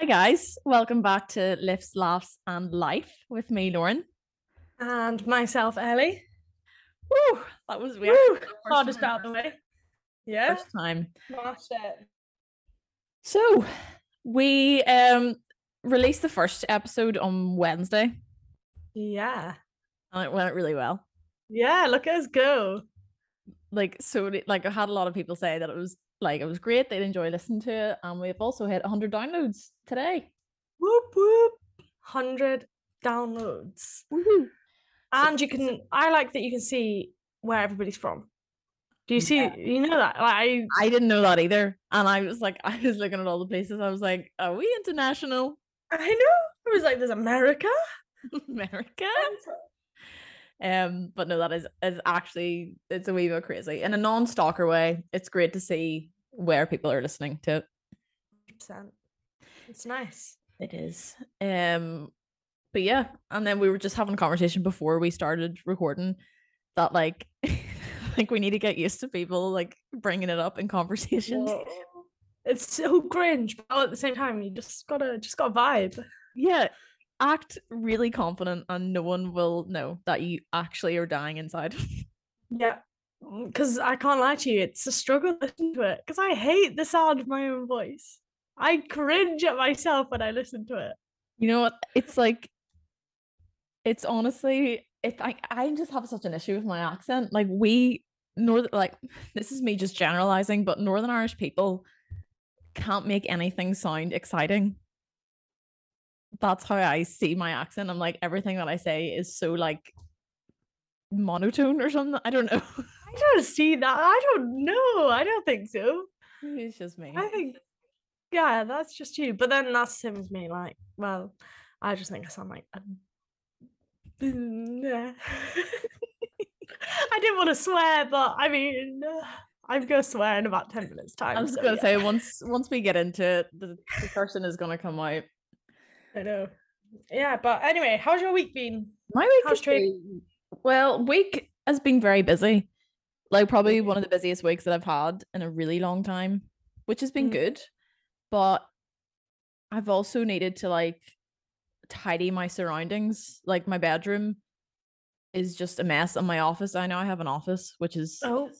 Hi guys, welcome back to Lifts, Laughs and Life with me, Lauren. And myself, Ellie. Woo, that was weird. Woo! Hardest out of the way. Yeah. First time. Smashed it. So we um released the first episode on Wednesday Yeah. and it went really well. Yeah, look at us go. Like so like I had a lot of people say that it was like it was great, they'd enjoy listening to it, and we've also hit 100 downloads today. Whoop whoop. 100 downloads. Woohoo. And you can, I like that you can see where everybody's from. Do you see, Yeah. you know that? Like, I, I didn't know that either. And I was like, I was looking at all the places. I was like, are we international? I know. I was like, there's America. America? Um, but no, that is is actually it's a wee bit crazy. In a non-stalker way, it's great to see where people are listening to it. 100%. It's nice. It is. Um, but yeah, and then we were just having a conversation before we started recording that like like we need to get used to people like bringing it up in conversations. Whoa. It's so cringe, but at the same time, you just gotta, just gotta vibe. Yeah, act really confident, and no one will know that you actually are dying inside. Yeah. Mm, because I can't lie to you, it's a struggle listening to it. Because I hate the sound of my own voice. I cringe at myself when I listen to it. You know what? It's like it's honestly it I, I just have such an issue with my accent. Like we northern like this is me just generalizing, but Northern Irish people can't make anything sound exciting. That's how I see my accent. I'm like everything that I say is so like monotone or something. I don't know. I don't see that. I don't know. I don't think so. It's just me. I think, yeah, that's just you. But then that's as me. Like, well, I just think I sound like. a- I didn't want to swear, but I mean, I'm going to swear in about 10 minutes' time. I was so gonna yeah, say once once we get into it, the, the person is gonna come out. I know. Yeah, but anyway, how's your week been? My week How's has been- well, week has been very busy. Like probably one of the busiest weeks that I've had in a really long time, which has been Mm. good. But I've also needed to like tidy my surroundings. Like my bedroom is just a mess, and my office. I know I have an office, which is Oh,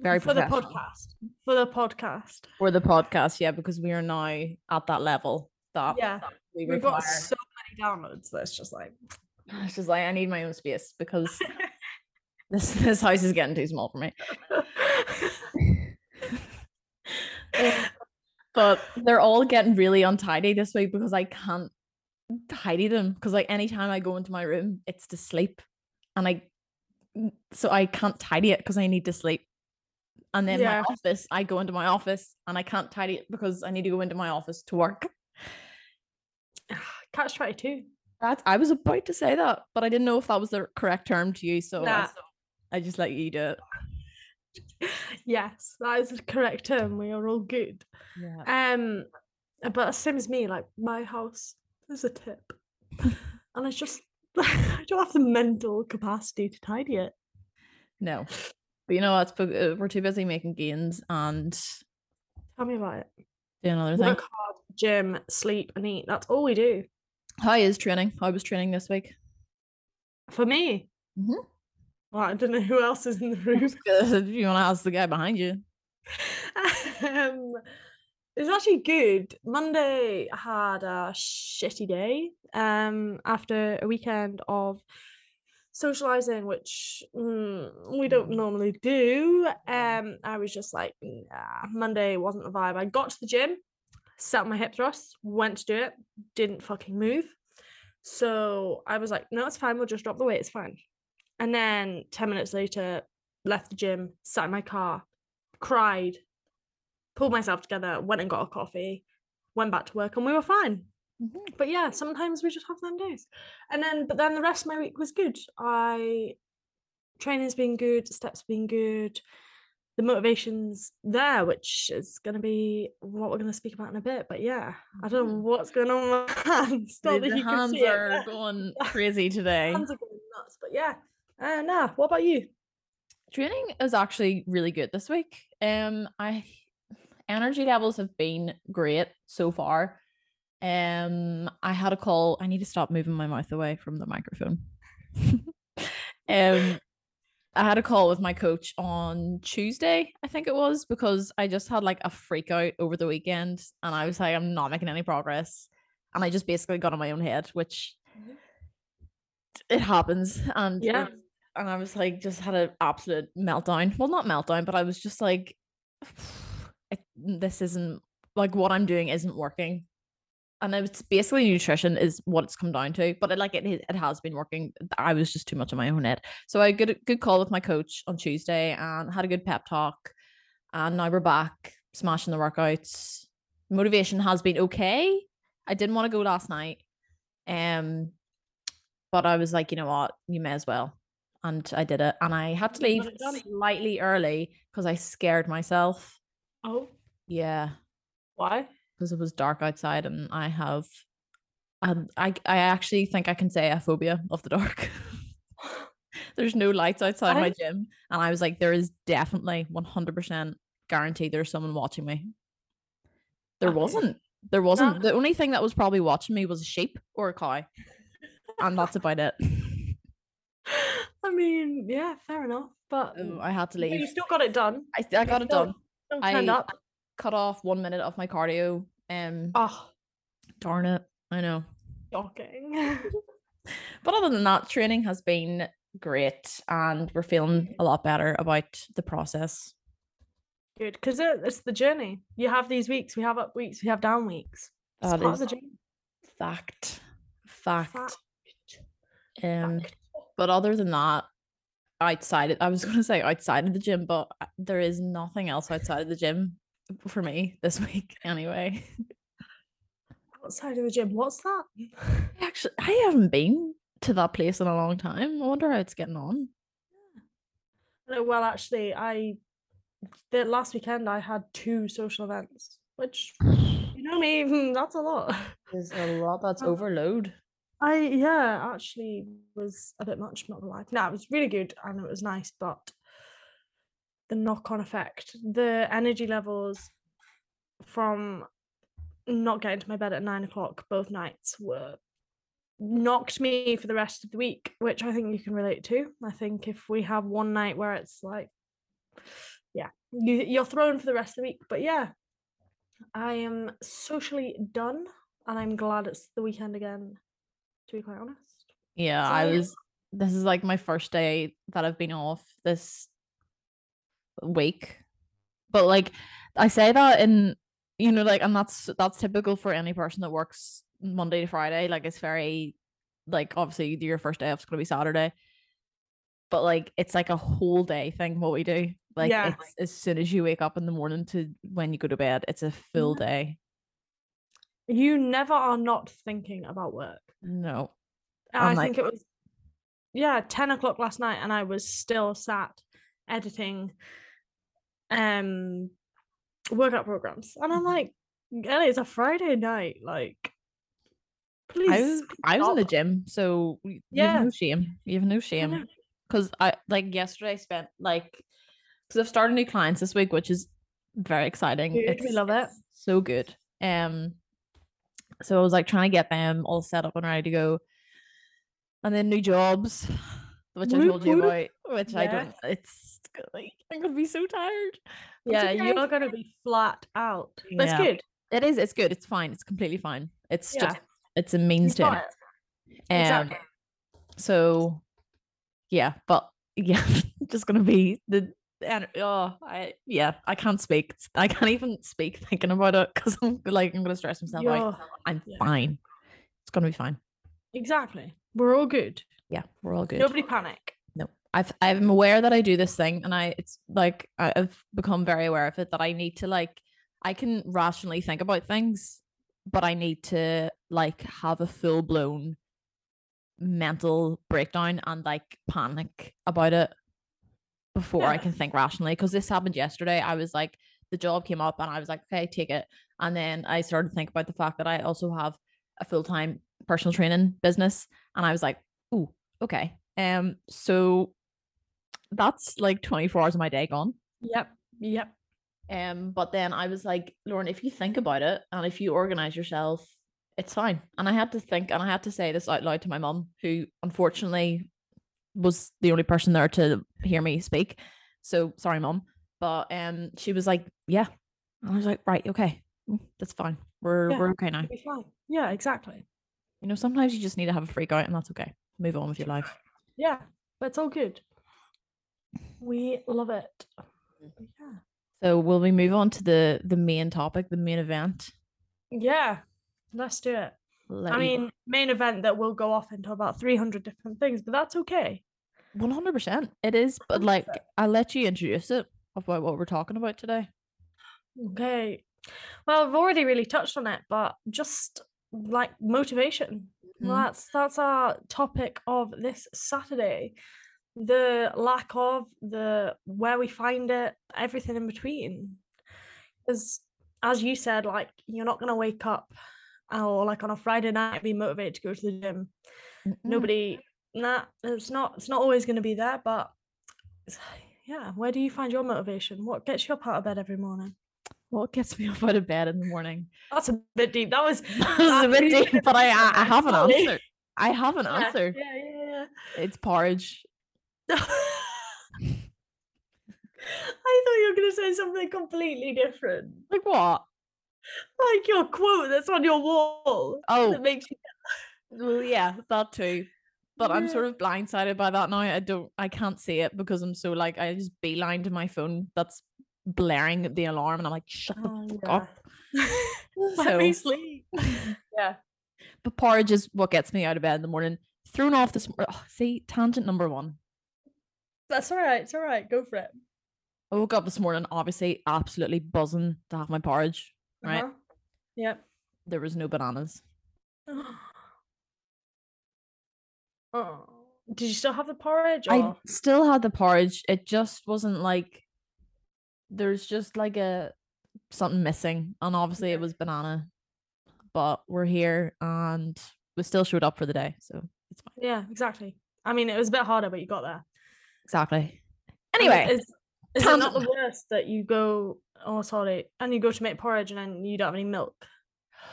very for the podcast. For the podcast. for the podcast. Yeah, because we are now at that level that Yeah, we we've require. got so many downloads. That's just like. It's just like I need my own space because this this house is getting too small for me. but they're all getting really untidy this week because I can't tidy them because like anytime I go into my room it's to sleep and I so I can't tidy it because I need to sleep and then Yeah. my office I go into my office and I can't tidy it because I need to go into my office to work Catch 22. that's I was about to say that but I didn't know if that was the correct term to use so I, Nah. s- I just let you do it Yes, that is the correct term. We are all good. yeah Um, but same as me, like my house is a tip, and it's just I don't have the mental capacity to tidy it. no but you know what uh, we're too busy making gains and Tell me about it. do another thing Work hard, gym, sleep, and eat. That's all we do. How is training? How was training this week? For me. Mhm. Well, I don't know who else is in the room. you want to ask the guy behind you. um, it's actually good. Monday I had a shitty day. Um, after a weekend of socializing, which mm, we don't Mm. normally do. Um, I was just like, nah, Monday wasn't the vibe. I got to the gym, set my hip thrusts, went to do it, didn't fucking move. So I was like, no, it's fine. We'll just drop the weight. It's fine. And then 10 minutes later, left the gym, sat in my car, cried, pulled myself together, went and got a coffee, went back to work, and we were fine. Mm-hmm. But yeah, sometimes we just have them days. And then, but then the rest of my week was good. I training's been good, steps been good, the motivation's there, which is going to be what we're going to speak about in a bit. But yeah, I don't know what's going on with my hands. The, that the can hands see it, are but going crazy today. hands are going nuts. But yeah, uh, nah. What about you? Training is actually really good this week. Um, I energy levels have been great so far. Um, I had a call. I need to stop moving my mouth away from the microphone. um, I had a call with my coach on Tuesday, I think it was, because I just had like a freak out over the weekend and I was like, I'm not making any progress. And I just basically got on my own head, which mm-hmm. it happens. And Yeah. and I was like, just had an absolute meltdown. Well, not meltdown, but I was just like, this isn't like what I'm doing isn't working. And it's basically nutrition is what it's come down to. But it, like it, it has been working. I was just too much on my own head. So I got a good call with my coach on Tuesday and had a good pep talk. And now we're back smashing the workouts. Motivation has been okay. I didn't want to go last night. Um, but I was like, you know what, you may as well. And I did it. And I had to leave got it done. slightly early because I scared myself. Oh, Yeah. why? Because it was dark outside and I have um, I I actually think I can say a phobia of the dark. There's no lights outside my gym. And I was like, there is definitely 100% guaranteed there's someone watching me. There wasn't. There wasn't. The only thing that was probably watching me was a sheep or a cow. and that's about it. I mean, yeah, fair enough. But I had to leave. you still got it done. I, I got it still- done. Still turned I- up. Cut off one minute of my cardio. Um, Oh, darn it. I know. shocking. But other than that, training has been great and we're feeling a lot better about the process. Good, because it, it's the journey. You have these weeks. We have up weeks. We have down weeks. It's That part of the journey. fact. Fact. Fact. Um, Fact. but other than that, outside it, I was gonna say outside of the gym, but uh, there is nothing else outside of the gym for me this week anyway. Outside of the gym, what's that? Actually, I haven't been to that place in a long time. I wonder how it's getting on. No, well, actually, I the last weekend I had two social events, which you know me, hmm, that's a lot. There's a lot that's Oh. overload. I yeah, actually was a bit much, not gonna lie. No, it was really good and it was nice, but the knock-on effect, the energy levels from not getting to my bed at nine o'clock both nights were knocked me for the rest of the week, which I think you can relate to. I think if we have one night where it's like, yeah, you you're thrown for the rest of the week. But yeah, I am socially done, and I'm glad it's the weekend again. To be quite honest, Yeah, So I was. This is like my first day that I've been off this week, but like I say that in you know like, and that's that's typical for any person that works Monday to Friday. Like it's very like obviously your first day off is gonna be Saturday, but like it's like a whole day thing what we do. Like Yeah. it's as soon as you wake up in the morning to when you go to bed, it's a full Yeah. day. you never are not thinking about work. No, I like- think it was, yeah, ten o'clock last night, and I was still sat editing, um, workout programs, and I'm Mhm. like, it's a Friday night, like, please. I was I was in the gym, so Yeah. have no shame. You have no shame. because I like yesterday I spent like because I've started new clients this week, which is very exciting. Good, we love it. it's So good. Um, so I was like trying to get them all set up and ready to go, and then new jobs, which I told you about, which I don't. It's like I'm gonna be so tired. Yeah, you're gonna be flat out. Yeah. good. It is. It's good. It's fine. It's completely fine. It's Yeah. just. It's a means to. Um, Exactly. so yeah, but yeah, just gonna be the and oh I yeah, I can't speak. I can't even speak thinking about it because I'm like I'm gonna stress myself out. I'm yeah. fine. It's gonna be fine. Exactly. We're all good. Yeah, we're all good. Nobody panic. I've I'm aware that I do this thing, and I it's like I've become very aware of it that I need to like I can rationally think about things, but I need to like have a full blown mental breakdown and like panic about it before I can think rationally. Because this happened yesterday. I was like, the job came up, and I was like, okay, take it. And then I started to think about the fact that I also have a full time personal training business, and I was like, ooh, okay. Um, so that's like 24 hours of my day gone. Yep. Yep. Um, but then I was like, Lauren, if you think about it and if you organize yourself it's fine. And I had to think and I had to say this out loud to my mom, who unfortunately was the only person there to hear me speak. So sorry, mom. But um she was like, Yeah. And I was like, right, okay. mm, That's fine. We're Yeah. we're okay now. Yeah, exactly. You know, sometimes you just need to have a freak out and that's okay. Move on with your life. Yeah, but it's all good. We love it. Yeah. So will we move on to the the main topic, the main event? Yeah. Let's do it. Let I you- mean, main event that will go off into about 300 different things, but that's okay. 100% it is, but like I'll let you introduce it about what we're talking about today. Okay. Well, I've already really touched on it, but just like motivation. Mhm. That's that's our topic of this Saturday. The lack of the where we find it, everything in between. Because as you said, like you're not gonna wake up or like on a Friday night be motivated to go to the gym. Mm-mm. Nobody nah, it's not it's not always gonna be there, but yeah, where do you find your motivation? What gets you up out of bed every morning? What gets me up out of bed in the morning? That's a bit deep. That was That was a bit deep, but I I have an answer. I have an Yeah, answer. Yeah, yeah, It's porridge. Yeah. I thought you were gonna say something completely different. Like what? Like your quote that's on your wall. Oh. That makes you Well, yeah, that too. But I'm sort of blindsided by that now. I don't I can't see it because I'm so like I just beeline to my phone that's blaring the alarm and I'm like, shut the Oh, fuck yeah. up. Let me sleep. yeah. But porridge is what gets me out of bed in the morning. Thrown off this oh, see, tangent number one. That's all right. It's all right. Go for it. I woke up this morning, obviously absolutely buzzing to have my porridge. Right. Uh-huh. Yep. There was no bananas. oh. Did you still have the porridge? I still had the porridge. It just wasn't like there's just like a something missing. And obviously Yeah. it was banana. But we're here and we still showed up for the day. So it's fine. Yeah, exactly. I mean, it was a bit harder, but you got there. Exactly. Anyway, is, is it not the worst that you go, oh, sorry, and you go to make porridge and then you don't have any milk?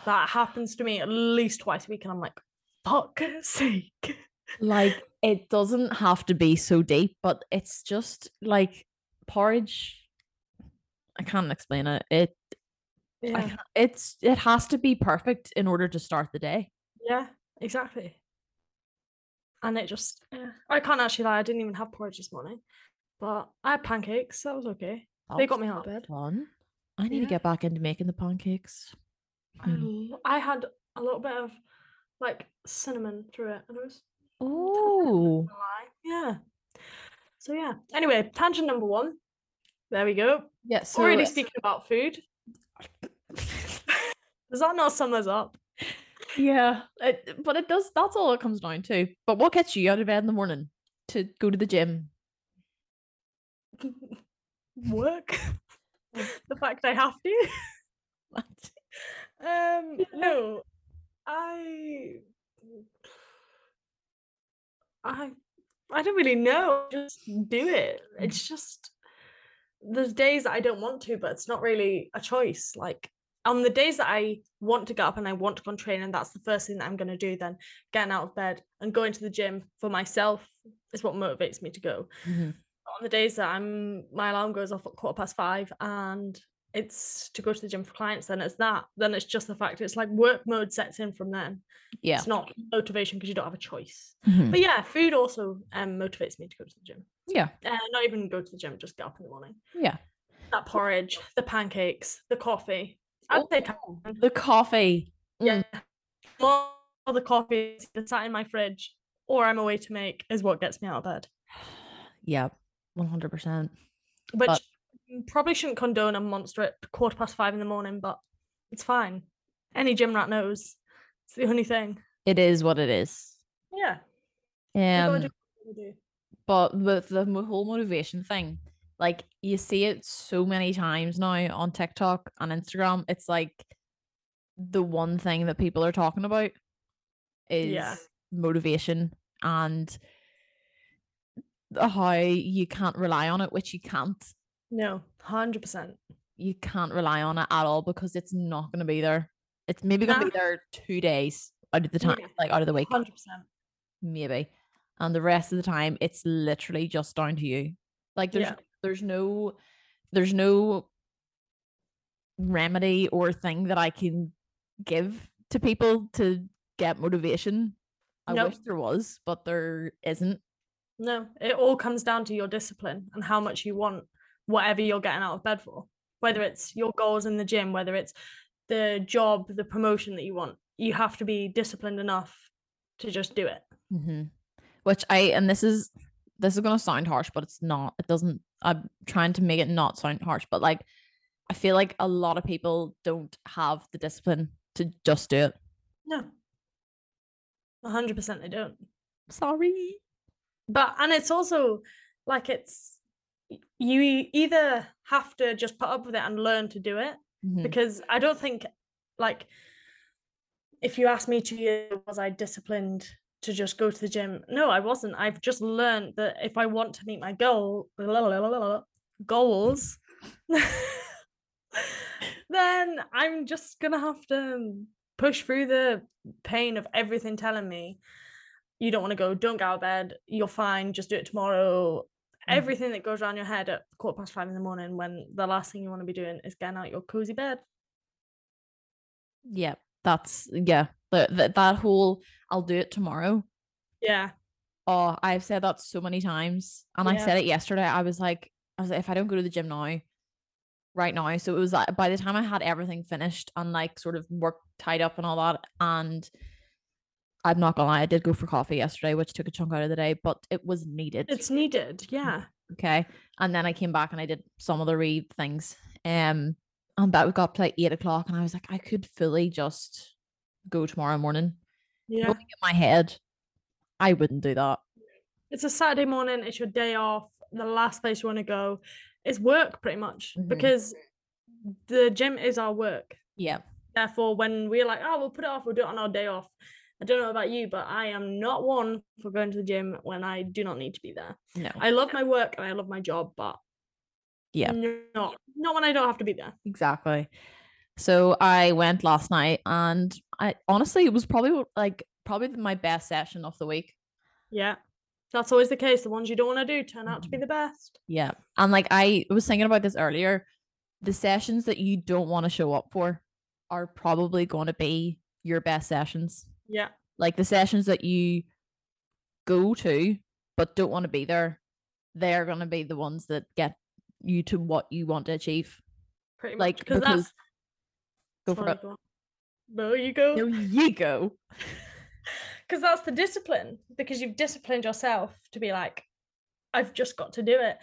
That happens to me at least twice a week, and I'm like, fuck sake. like it doesn't have to be so deep, but it's just like porridge. I can't explain it. It Yeah, it's it has to be perfect in order to start the day. yeah, exactly. And it just, yeah. I can't actually lie, I didn't even have porridge this morning, but I had pancakes, that was okay. They got me out of bed. Fun. I need to get back into making the pancakes. I, Mm. l- I had a little bit of like cinnamon through it, and it was Oh. Yeah. So yeah. Anyway, tangent number one. There we go. yeah. So Already speaking about food. Does that not sum us up? Yeah, it, but it does. That's all it comes down to. But what gets you out of bed in the morning to go to the gym? Work. the fact I have to. Um no. I I I don't really know. Just do it. It's just there's days that I don't want to, but it's not really a choice. Like on the days that I want to get up and I want to go on training, that's the first thing that I'm gonna do then. Getting out of bed and going to the gym for myself is what motivates me to go. Mhm. on the days that I'm my alarm goes off at quarter past five and it's to go to the gym for clients, then it's that. Then it's just the fact it's like work mode sets in from then. Yeah. It's not motivation because you don't have a choice. Mhm. But yeah, food also um motivates me to go to the gym. Yeah. Uh, not even go to the gym, just get up in the morning. Yeah. That porridge, the pancakes, the coffee. I'd say the coffee. yeah. Mm. More of the coffee that's sat in my fridge or I'm away to make is what gets me out of bed. Yeah. One hundred percent. which But- mm, probably shouldn't condone a monster at quarter past five in the morning, but it's fine. Any gym rat knows. It's the only thing. It is what it is. Yeah. Um, do what you do. but with the whole motivation thing, like you see it so many times now on TikTok and Instagram. It's like the one thing that people are talking about is Yeah. motivation and how you can't rely on it, which you can't. No, hundred percent. You can't rely on it at all because it's not going to be there. It's maybe gonna Nah. be there two days out of the time, Yeah. like out of the week, Hundred percent. maybe. And the rest of the time, it's literally just down to you. Like there's Yeah. There's no there's no remedy or thing that I can give to people to get motivation. I Nope. wish there was, but there isn't. No, it all comes down to your discipline and how much you want whatever you're getting out of bed for. Whether it's your goals in the gym, whether it's the job, the promotion that you want, you have to be disciplined enough to just do it. hmm Which I and this is this is gonna sound harsh, but it's not. It doesn't. I'm trying to make it not sound harsh, but like I feel like a lot of people don't have the discipline to just do it. No. 100% they don't. Sorry. But and it's also like it's you either have to just put up with it and learn to do it Mhm. because I don't think like if you ask me two years was I disciplined to just go to the gym? No, I wasn't. I've just learned that if I want to meet my goal goals, then I'm just gonna have to push through the pain of everything telling me you don't want to go, don't get out of bed, you're fine, just do it tomorrow. Mhm. Everything that goes around your head at quarter past five in the morning when the last thing you want to be doing is getting out your cozy bed. Yeah, that's yeah. The, the, that whole I'll do it tomorrow. Yeah. Oh, I've said that so many times, and I said it yesterday. I was like, I was like, if I don't go to the gym now, right now, so it was like by the time I had everything finished and like sort of work tied up and all that, and I'm not gonna lie, I did go for coffee yesterday, which took a chunk out of the day, but it was needed. It's needed. Yeah. okay. And then I came back and I did some of the read things. Um, and that we got to like eight o'clock, and I was like, I could fully just go tomorrow morning. Yeah. Going in my head, I wouldn't do that. It's a Saturday morning, it's your day off. The last place you want to go is work pretty much Mhm. because the gym is our work. Yeah. Therefore, when we're like, oh, we'll put it off, we'll do it on our day off. I don't know about you, but I am not one for going to the gym when I do not need to be there. No. I love my work and I love my job, but yeah. not not when I don't have to be there. Exactly. So I went last night and I honestly it was probably like probably my best session of the week. Yeah. That's always the case. The ones you don't want to do turn out to be Mhm. the best. Yeah. And like I was thinking about this earlier, the sessions that you don't want to show up for are probably going to be your best sessions. Yeah. Like the sessions that you go to but don't want to be there, they're going to be the ones that get you to what you want to achieve. Pretty Like, much. Because- that's Go for it. go. No, you go. No, you go. because that's the discipline because you've disciplined yourself to be like i've just got to do it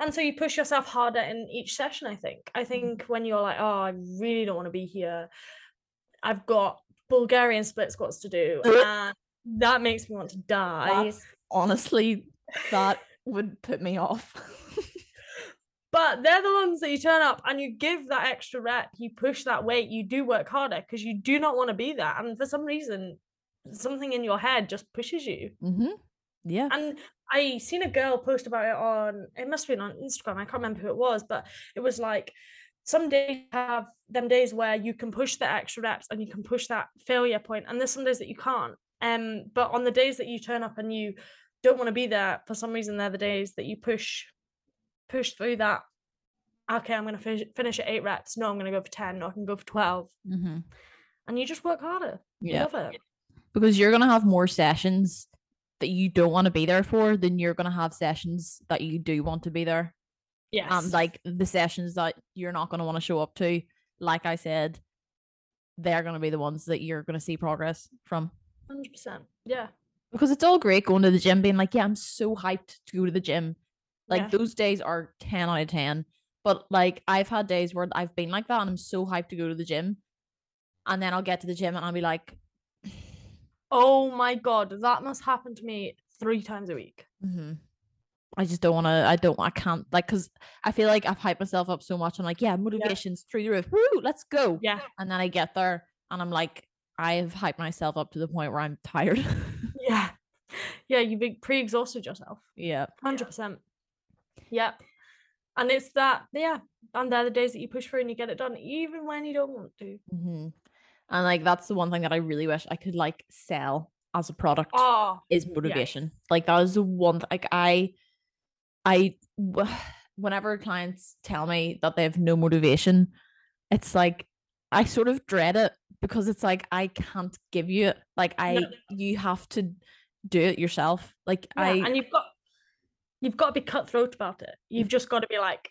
and so you push yourself harder in each session i think i mm-hmm. think when you're like oh i really don't want to be here i've got bulgarian split squats to do and that makes me want to die That's honestly that would put me off. But they're the ones that you turn up and you give that extra rep you push that weight you do work harder because you do not want to be there and for some reason something in your head just pushes you mm-hmm. Yeah. And I seen a girl post about it on it must have been on Instagram. I can't remember who it was, but it was like some days have them days where you can push the extra reps and you can push that failure point, and there's some days that you can't. Um, but on the days that you turn up and you don't want to be there for some reason, they're the days that you push push through that. Okay, I'm gonna finish finish at eight reps. No, I'm gonna go for ten. No, I can go for twelve, Mm-hmm. and you just work harder. You Yeah. love it. Because you're gonna have more sessions that you don't want to be there for than you're gonna have sessions that you do want to be there. Yes. And like the sessions that you're not gonna want to show up to, like I said, they're gonna be the ones that you're gonna see progress from. hundred percent. Yeah. Because it's all great going to the gym, being like, yeah, I'm so hyped to go to the gym. Like Yeah. those days are 10 out of 10. But like I've had days where I've been like that and I'm so hyped to go to the gym. And then I'll get to the gym and I'll be like, Oh my god, that must happen to me three times a week. Mm-hmm. I just don't want to. I don't. I can't like because I feel like I've hyped myself up so much. I'm like, yeah, motivation's through the roof. Woo, let's go. Yeah. And then I get there and I'm like, I've hyped myself up to the point where I'm tired. Yeah. Yeah, you big pre-exhausted yourself. yeah. Hundred percent. Yep. And it's that, yeah. And they're the days that you push through and you get it done, even when you don't want to. hmm And like that's the one thing that I really wish I could like sell as a product Oh, is motivation. Like that is the one th- like I I whenever clients tell me that they have no motivation, it's like I sort of dread it because it's like I can't give you it. Like I No. you have to do it yourself. Like yeah, I and you've got you've got to be cutthroat about it. You've just got to be like,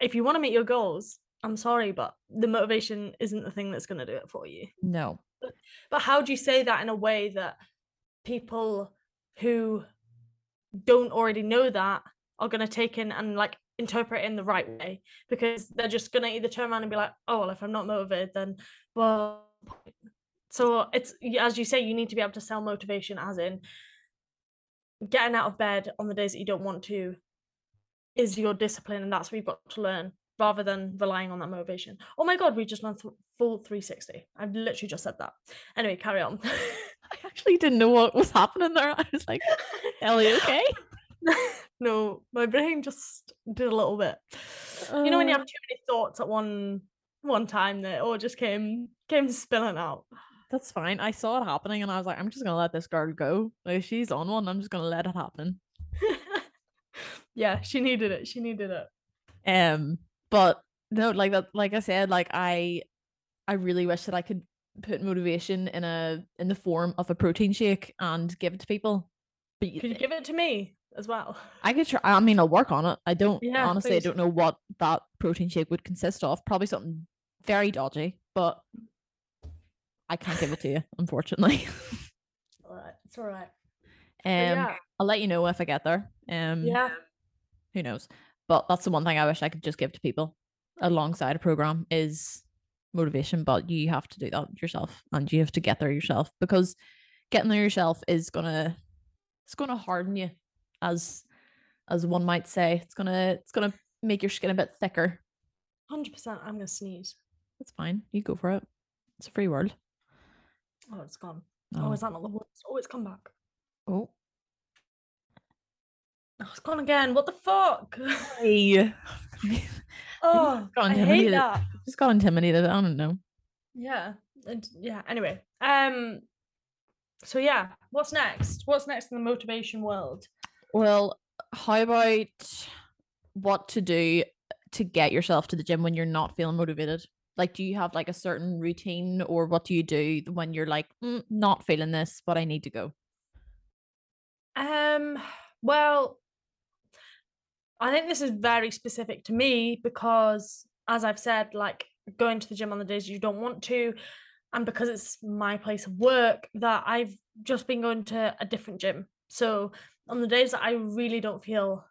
if you want to meet your goals, I'm sorry, but the motivation isn't the thing that's going to do it for you. no. But how do you say that in a way that people who don't already know that are going to take in and like interpret it in the right way? Because they're just going to either turn around and be like, oh, well, if I'm not motivated, then, well, so it's as you say, you need to be able to sell motivation, as in getting out of bed on the days that you don't want to is your discipline, and that's what you've got to learn rather than relying on that motivation. Oh my god, we just went through full 360. I've literally just said that. Anyway, carry on. I actually didn't know what was happening there. I was like, Ellie, okay? no, my brain just did a little bit. you know when you Uh, have too many thoughts at one one time that all just came came spilling out. That's fine. I saw it happening and I was like, I'm just gonna let this girl go. Like she's on one, I'm just gonna let it happen. yeah, she needed it. She needed it. Um, but no, like that, like I said, like I, I really wish that I could put motivation in a in the form of a protein shake and give it to people. But Could you give it to me as well? I could try. I mean, I'll work on it. I don't Yeah, honestly. please. I don't know what that protein shake would consist of. Probably something very dodgy, but I can't give it to you, unfortunately. All right, it's all right. Um, yeah. I'll let you know if I get there. Um, Yeah. who knows? But that's the one thing I wish I could just give to people alongside a program is motivation. But you have to do that yourself, and you have to get there yourself because getting there yourself is gonna it's gonna harden you, as as one might say. It's gonna it's gonna make your skin a bit thicker. Hundred percent. I'm gonna sneeze. That's fine. You go for it. It's a free world. Oh, it's gone. Oh, is that not the worst? Oh, it's come back. oh. Oh, it's gone again. What the fuck? Hey. oh, I hate that. just got intimidated. I don't know. Yeah. And yeah. Anyway. Um. So yeah, what's next? What's next in the motivation world? Well, how about what to do to get yourself to the gym when you're not feeling motivated? Like, do you have like a certain routine, or what do you do when you're like, "Mm, not feeling this, but I need to go? Um. Well, I think this is very specific to me because, as I've said, like going to the gym on the days you don't want to, and because it's my place of work, that I've just been going to a different gym. So on the days that I really don't feel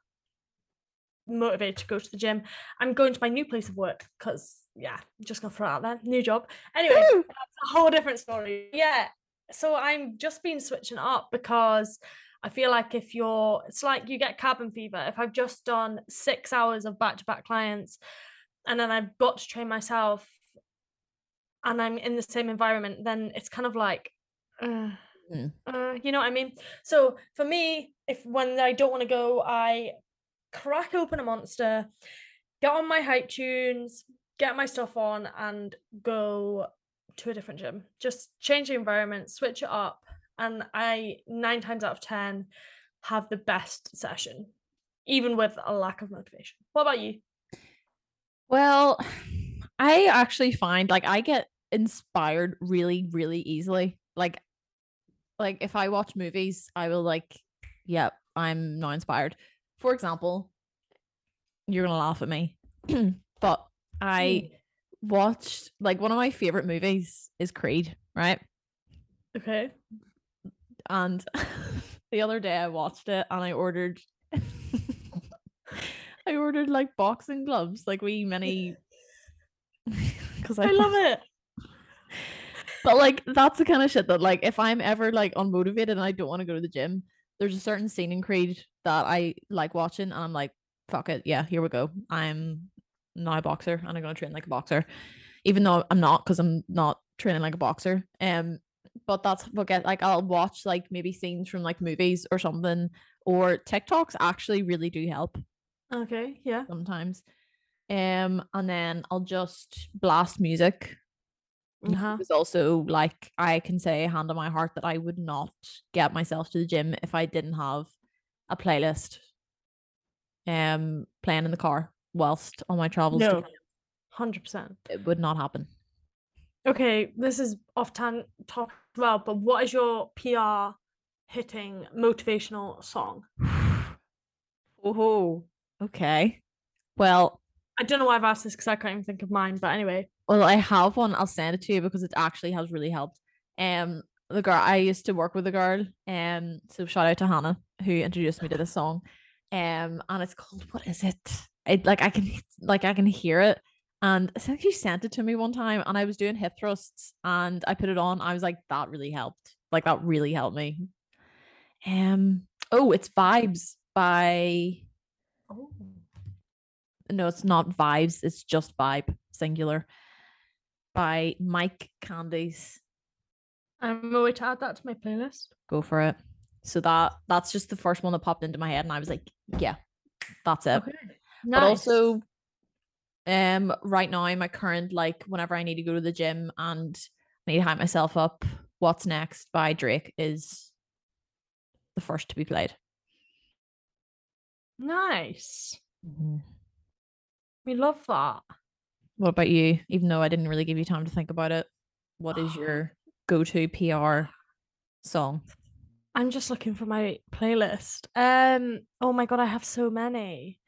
motivated to go to the gym, I'm going to my new place of work because, yeah, I'm just gonna throw it out there, new job. Anyway, Woo! that's a whole different story. Yeah. So I'm just been switching up because I feel like if you're, it's like you get cabin fever. If I've just done six hours of back to back clients and then I've got to train myself and I'm in the same environment, then it's kind of like, uh, Mm. uh, you know what I mean? So for me, if when I don't want to go, I crack open a monster, get on my hype tunes, get my stuff on, and go to a different gym. Just change the environment, switch it up, and I nine times out of ten have the best session, even with a lack of motivation. What about you? Well, I actually find like I get inspired really, really easily. Like, like if I watch movies, I will like, yep, I'm now inspired. For example, you're gonna laugh at me, but I watched like one of my favorite movies is Creed, right? Okay. And the other day I watched it and I ordered I ordered like boxing gloves, like we many because I love it. But like that's the kind of shit that like if I'm ever like unmotivated and I don't want to go to the gym, there's a certain scene in Creed that I like watching and I'm like, fuck it, yeah, here we go. I'm now a boxer and I'm gonna train like a boxer. Even though I'm not because I'm not training like a boxer. Um but that's what get like I'll watch like maybe scenes from like movies or something or TikToks actually really do help Okay. Yeah. sometimes. Um, and then I'll just blast music Uh-huh. It's also like I can say hand on my heart that I would not get myself to the gym if I didn't have a playlist um playing in the car whilst on my travels. No. Hundred percent. It would not happen. Okay, this is off tan top well, but what is your PR hitting motivational song? Oh, okay. Well, I don't know why I've asked this because I can't even think of mine, but anyway. well, I have one. I'll send it to you because it actually has really helped. Um, the girl I used to work with a girl. Um, so shout out to Hannah who introduced me to this song. Um, and it's called what is it? It like I can like I can hear it. And I think she sent it to me one time, and I was doing hip thrusts, and I put it on. I was like, that really helped. Like that really helped me. Um. Oh, it's Vibes by Oh. no, it's not vibes. It's just vibe, singular. By Mike Candies. I'm going to add that to my playlist. Go for it. So that that's just the first one that popped into my head, and I was like, yeah, that's it. Okay. But also, um, right now, my current like whenever I need to go to the gym and I need to hype myself up, "What's Next" by Drake is the first to be played. nice. We love that. What about you? Even though I didn't really give you time to think about it, what is your go-to PR song? I'm just looking for my playlist. Um. Oh my god, I have so many.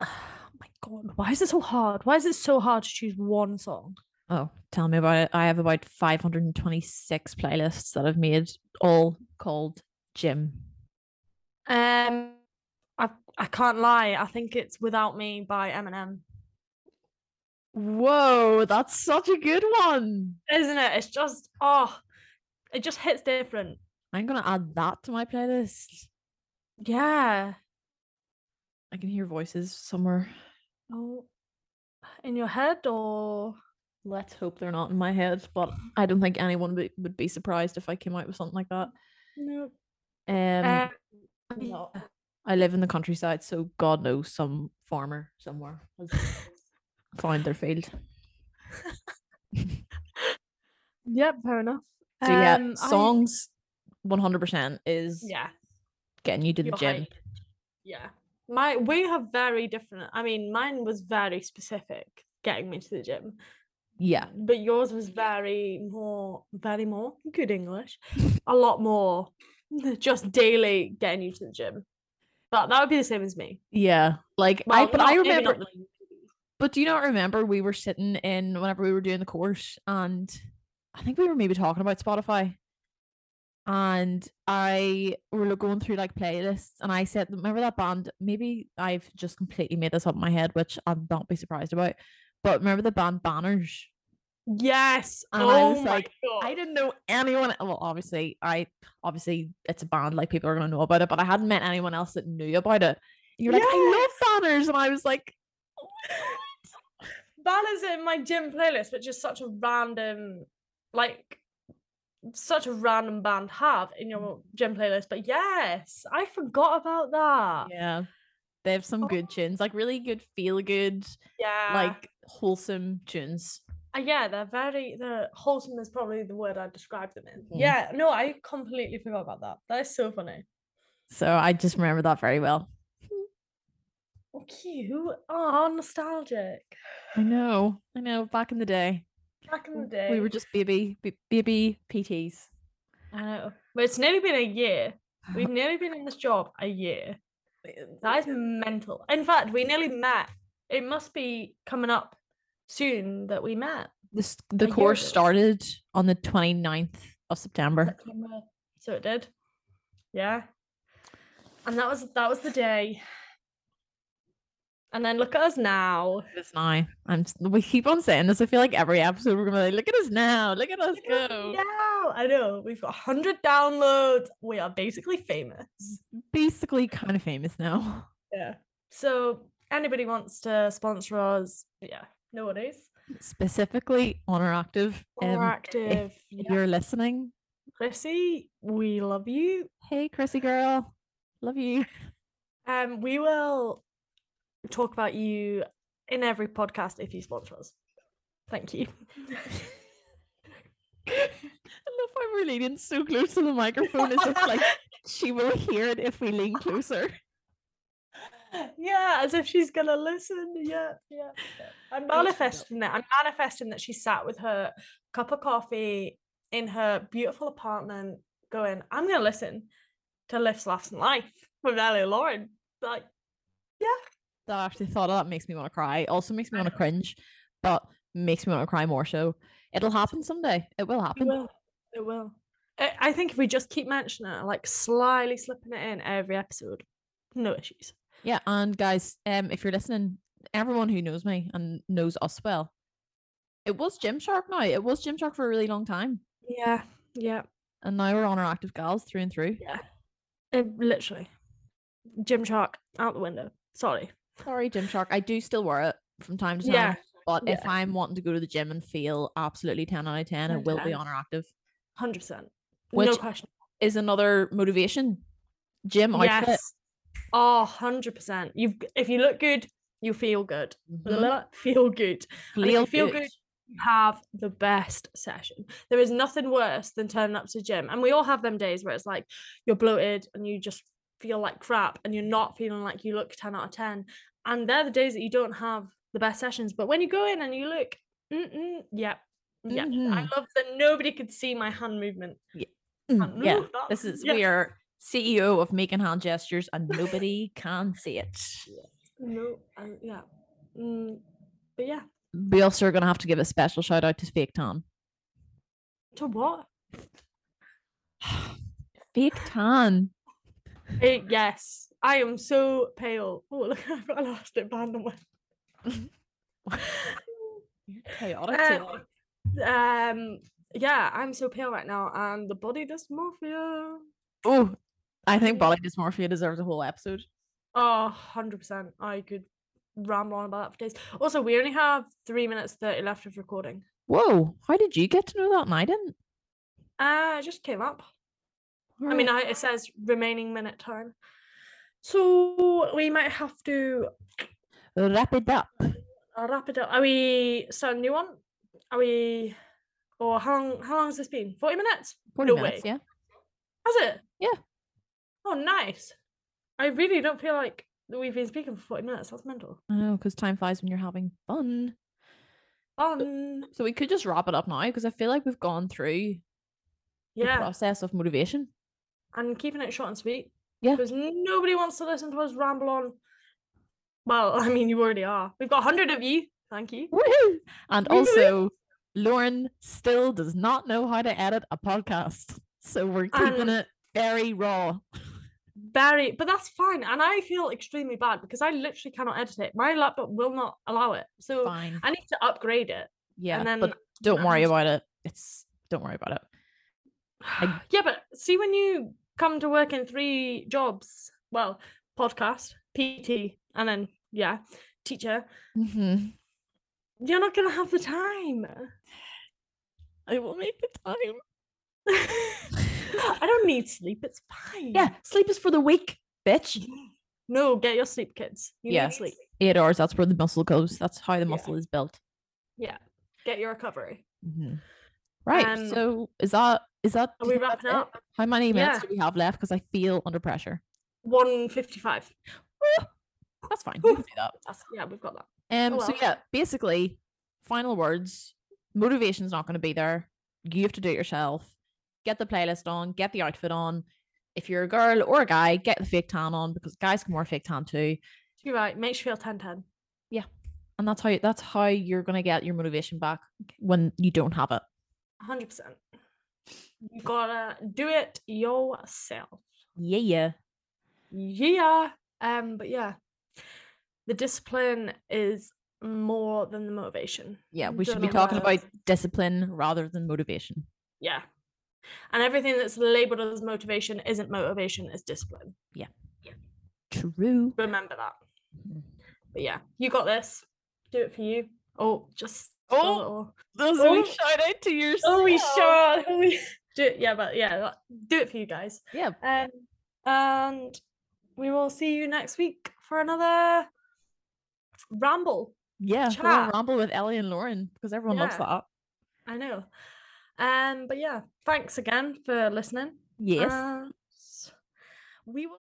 Oh my god, why is it so hard? Why is it so hard to choose one song? Oh, tell me about it. I have about 526 playlists that I've made, all called Gym. Um, I I can't lie. I think it's "Without Me" by Eminem. Whoa, that's such a good one. Isn't it? It's just oh, it just hits different. I'm gonna add that to my playlist. Yeah. I can hear voices somewhere. Oh, in your head or Let's hope they're not in my head, but I don't think anyone would, would be surprised if I came out with something like that. no? Um, Um, no. I live in the countryside, so God knows some farmer somewhere found their field. Yep, fair enough. So yeah, Um, songs, one hundred percent is yeah, getting you to the you're gym. Yeah, my we have very different. I mean, mine was very specific, getting me to the gym. Yeah, but yours was very more, very more good English, a lot more just daily getting you to the gym. But that would be the same as me. yeah. Like Well, I, but I not- maybe not remember. But do you not remember we were sitting in whenever we were doing the course, and I think we were maybe talking about Spotify, and I were going through like playlists, and I said, "Remember that band? Maybe I've just completely made this up in my head, which I'd not be surprised about." But remember the band Banners? Yes. And oh I was oh my like, God. I didn't know anyone. Well, obviously, I obviously it's a band, like people are gonna know about it, but I hadn't met anyone else that knew about it. You're like, I love Banners, and I was like, "Oh Banners in my gym playlist, which is such a random, like, such a random band have in your gym playlist. But yes, I forgot about that. Yeah. They have some good tunes, like really good feel good, Yeah. like wholesome tunes. Uh, yeah, they're very the wholesome is probably the word I'd describe them in. Mhm. Yeah, no, I completely forgot about that. That is so funny. So I just remember that very well. Cute. Oh, nostalgic. I know. I know. Back in the day, Back in the day. we were just baby b- baby PTs. I know. But it's nearly been a year. We've nearly been in this job a year. Uh, that is mental. In fact, we nearly met. It must be coming up soon that we met. This the A course started on the 29th of September. September. So it did. Yeah. And that was that was the day. And then look at us now. This now. I'm s- we keep on saying this. I feel like every episode we're gonna be like, look at us now, look at us Look go. now. I know. We've got 100 downloads. We are basically famous. Basically kind of famous now. Yeah. So anybody wants to sponsor us, yeah, no worries. Specifically Honoractive. Or um, active. If Yeah. you're listening, Chrissy, we love you. hey Chrissy girl. Love you. Um, we will talk about you in every podcast if you sponsor us. Thank you. I love how we're leaning so close to the microphone as if like she will hear it if we lean closer. yeah, as if she's gonna listen. Yeah, yeah. yeah. I'm manifesting that. I'm manifesting that she sat with her cup of coffee in her beautiful apartment, going, "I'm gonna listen to Lifts, Laughs, and Life with Ellie Lauren." Like, yeah. That actually thought of that makes me want to cry. Also makes me want to cringe, but makes me want to cry more. So it'll happen someday. It will It happen. will. It will. I I think if we just keep mentioning it, like slyly slipping it in every episode, no issues. Yeah, and guys, um, if you're listening, everyone who knows me and knows us well, it was Gymshark now. It was Gymshark for a really long time, Yeah, yeah, and now we're on Oner Active gals through and through. yeah. It, literally, Gymshark out the window. Sorry. Sorry, Gymshark. I do still wear it from time to time. Yeah, But if. I'm wanting to go to the gym and feel absolutely 10 out of 10, 10 it will be 10. on Oner Active. hundred percent. No question. is another motivation. Gym outfit. Yes. Oh, 100 percent. You've if you look good, you feel good. Mhm. Feel good. Feel, you feel good. good, have the best session. There is nothing worse than turning up to gym. And we all have them days where it's like you're bloated and you just feel like crap and you're not feeling like you look 10 out of 10. And they're the days that you don't have the best sessions. But when you go in and you look, mm-mm, yep. Yep. I Mhm. love that nobody could see my hand movement. Mm, I yeah, love this is Yes. we are CEO of making hand gestures and nobody can see it. No, I, yeah. Mm, but yeah. We also are gonna have to give a special shout out to Fake Tan. To what? Fake Tan. Eh, yes. I am so pale. Oh, look, I've got an elastic band on my. Chaotic. Uh, um, yeah, I'm so pale right now, and the body dysmorphia. Oh, I think body dysmorphia deserves a whole episode. Oh, 100%. I could ramble on about that for days. Also, we only have three minutes 30 left of recording. Whoa, how did you get to know that and I didn't? Uh, it just came up. I mean, I, it says remaining minute time. So we might have to wrap it up. uh, wrap it up. Are we starting a new one? Are we, or how long? How long has this been? Forty minutes? 40 No minutes, way. yeah. Has it? Yeah. Oh, nice. I really don't feel like we've been speaking for forty minutes. That's mental. I know, because time flies when you're having fun. Fun. So we could just wrap it up now because I feel like we've gone through the process of motivation. And keeping it short and sweet. Yeah. Because nobody wants to listen to us ramble on. Well, I mean, you already are. We've got hundred of you. Thank you. Woohoo! And Woohoo! also, Lauren still does not know how to edit a podcast. So we're keeping And- it very raw. Very, but that's fine. And I feel extremely bad because I literally cannot edit it. My laptop will not allow it. So Fine. I need to upgrade it. Yeah, and then but don't worry about it. It's don't worry about it. I- yeah, but see when you come to work in three jobs, well, podcast, PT, and then yeah, teacher, Mm-hmm. you're not gonna have the time. I will make the time. I don't need sleep. It's fine. Yeah, sleep is for the weak, bitch. No, get your sleep, kids. You Yeah. need sleep. Eight hours. That's where the muscle goes. That's how the Yeah. muscle is built. Yeah. Get your recovery. Mhm. Right. Um, so is that is that? Are we wrapping up? it? How many minutes Yeah. do we have left? Because I feel under pressure. 155. That's fine. We can do that. That's, yeah, we've got that. Um. So well. yeah, basically, final words. Motivation's not going to be there. You have to do it yourself. Get the playlist on. Get the outfit on. If you're a girl or a guy, get the fake tan on because guys can wear fake tan too. You're right. Makes you feel 10 10. And that's how that's how you're gonna get your motivation back when you don't have it. 100%. You gotta do it yourself. Yeah, yeah. Yeah. Um, but yeah, the discipline is more than the motivation. Yeah, we should be talking about discipline rather than motivation. Yeah. And everything that's labeled as motivation isn't motivation, it's discipline. Yeah. yeah. True. Remember that. Mhm. But yeah, you got this. Do it for you. Oh, just Oh, little- Those Oh. shout out to yourself. Oh, we shot. Oh, we do it. Yeah, but yeah, do it for you guys. Yeah. Um, and we will see you next week for another ramble. Yeah, Chat. Royal Rumble with Ellie and Lauren because everyone loves Yeah. that. I know. Um, but yeah, thanks again for listening. Yes. Uh, we will.